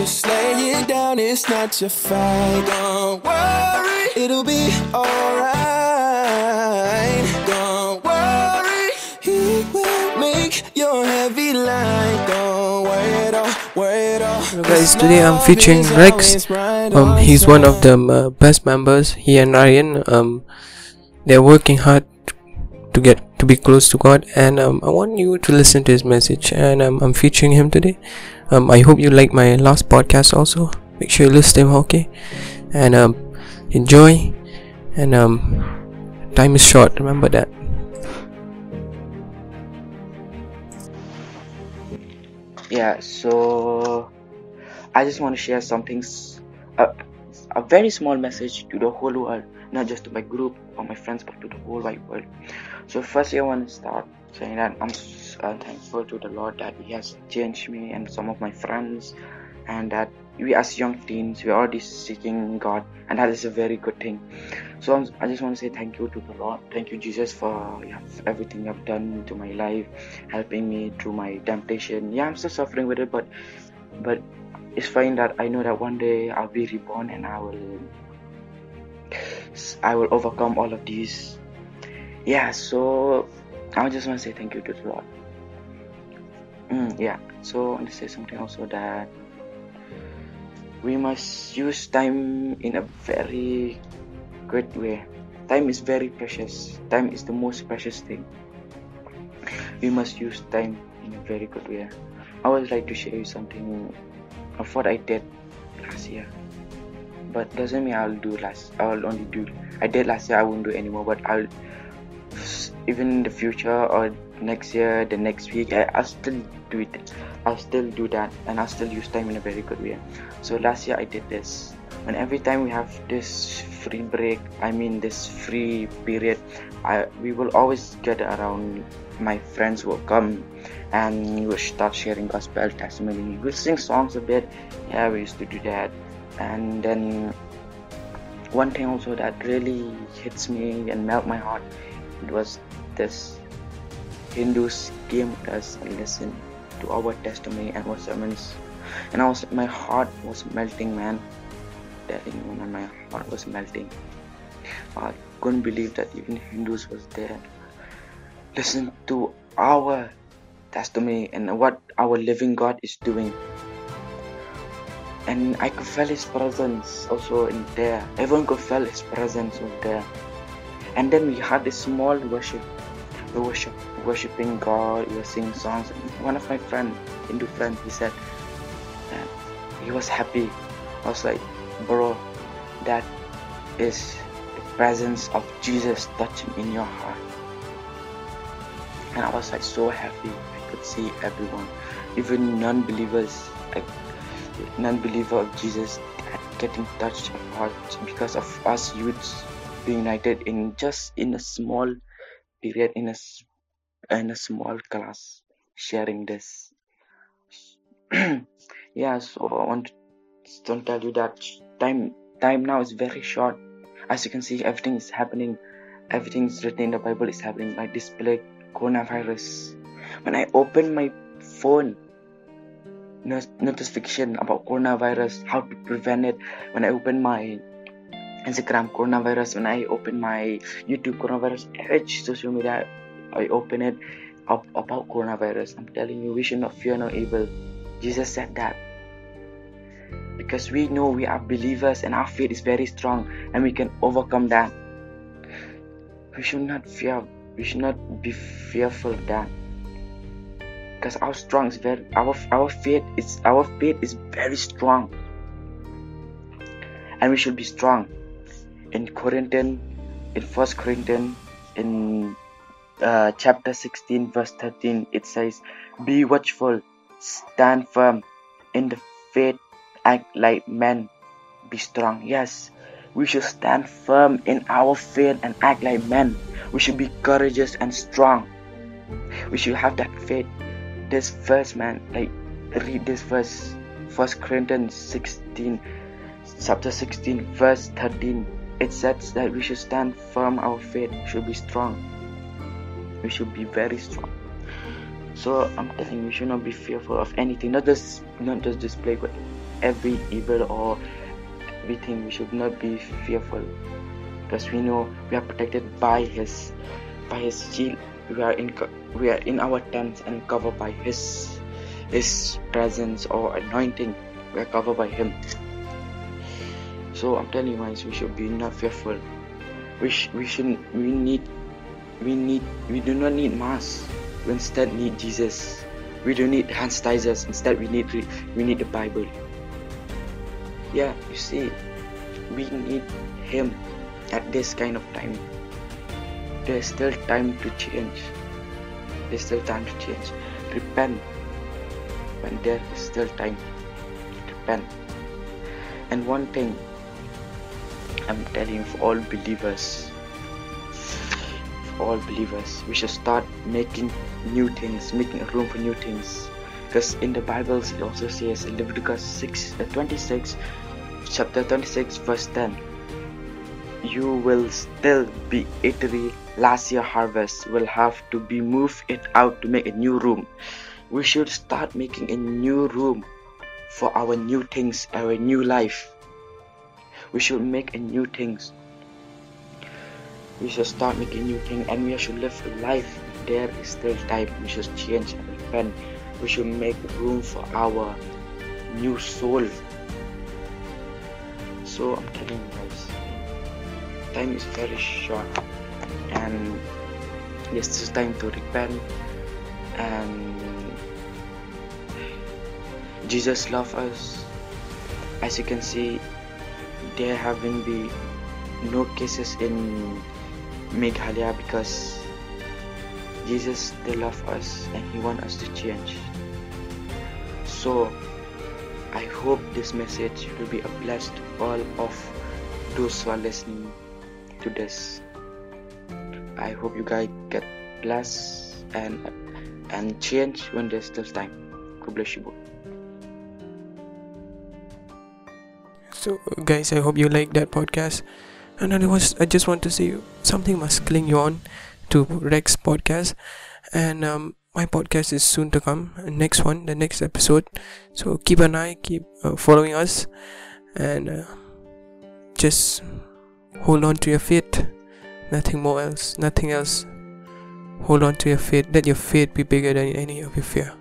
Just lay it down, it's not your fight. Don't worry, it'll be alright. Don't worry, He will make your heavy light. Don't worry at all, worry at all. Hello guys, today I'm featuring Rex. Um, he's one of the uh, best members. He and Ryan, um, they're working hard to get to be close to God, and um, I want you to listen to his message. And um, I'm featuring him today. Um, I hope you like my last podcast also. Make sure you listen okay? And um, enjoy. And um, time is short. Remember that. yeah so i just want to share something a very small message to the whole world not just to my group or my friends but to the whole wide world so firstly i want to start saying that i'm uh, thankful to the lord that he has changed me and some of my friends and that we as young teens we're already seeking god and that is a very good thing so I'm, i just want to say thank you to the lord thank you jesus for yeah, everything you've done to my life helping me through my temptation. Yeah, I'm still suffering with it, but but it's fine that I know that one day I'll be reborn and I will I will overcome all of these. Yeah, so I just want to say thank you to the Lord. Mm, yeah, so I say something also that we must use time in a very great way. Time is very precious. Time is the most precious thing we must use time in a very good way. I would like to share you something of what I did last year. But doesn't mean I'll do last. I'll only do. I did last year. I won't do anymore. But I'll even in the future or next year, the next week, I, I'll still do it. I'll still do that, and I'll still use time in a very good way. So last year I did this. And every time we have this free break, I mean this free period, I we will always get around. My friends will come and we will start sharing gospel testimony. We'll sing songs a bit. Yeah, we used to do that. And then one thing also that really hits me and melt my heart it was this Hindus came with us and listened to our testimony and our sermons. And I was my heart was melting man. Telling you man, my heart was melting. I couldn't believe that even Hindus was there. Listen to our testimony and what our living God is doing. And I could feel his presence also in there. Everyone could feel his presence was there. And then we had this small worship. We worship worshiping God, were singing songs. And one of my friend, Hindu friend, he said that he was happy. I was like, bro, that is the presence of Jesus touching in your heart. And I was like so happy. I could see everyone, even non-believers, like non-believer of Jesus, getting touched apart because of us youths being united in just in a small period in a in a small class sharing this. yeah, so I want to tell you that time time now is very short. As you can see, everything is happening. Everything is written in the Bible is happening. My display coronavirus. When I open my phone, no- notification about coronavirus, how to prevent it. When I open my Instagram coronavirus, when I open my YouTube coronavirus, each social media I open it up about coronavirus. I'm telling you, we should not fear no evil. Jesus said that because we know we are believers and our faith is very strong and we can overcome that. We should not fear. We should not be fearful of that because our strong is very our our faith is our faith is very strong and we should be strong in Corinthian in first Corinthian in uh, chapter 16 verse 13 it says be watchful stand firm in the faith act like men be strong. Yes we should stand firm in our faith and act like men. We should be courageous and strong. We should have that faith. This verse man like read this verse. First corinthians 16 chapter 16 verse 13 it says that we should stand firm our faith should be strong. We should be very strong. So um, i'm telling you we should not be fearful of anything. Not just not just display but every evil or everything. We should not be fearful. Because we know we are protected by his by his shield. We are in we are in our tents and covered by his his presence or anointing. We are covered by him so i'm telling you guys we should be not fearful. We, sh- we shouldn't we need we need we do not need masks. We instead need jesus. We don't need hand sanitizers instead we need we need the bible. Yeah you see we need him at this kind of time. There's still time to change. There's still time to change. Repent. When there is still time to repent. And one thing i'm telling for all believers. For all believers we should start making new things making room for new things. Because in the bible it also says in leviticus 6 uh, 26 chapter 26 verse 10 you will still be eatery last year harvest will have to be moved it out to make a new room. We should start making a new room for our new things our new life we should make a new things. We should start making new thing and we should live life there is still time. We should change and repent. We should make room for our new soul. So i'm telling you guys time is very short. And yes it's time to repent. And jesus loves us. As you can see there haven't been no cases in Meghalaya because Jesus they love us and he wants us to change. So I hope this message will be a blessing to all of those who are listening to this. I hope you guys get blessed and and change when there's still time. God bless you both. So, guys, I hope you like that podcast. And I was, I just want to say something must cling you on to Rex podcast, and um, my podcast is soon to come. Next one, the next episode. So keep an eye, keep uh, following us, and uh, just hold on to your faith. Nothing more else. Nothing else. Hold on to your faith. Let your faith be bigger than any of your fear.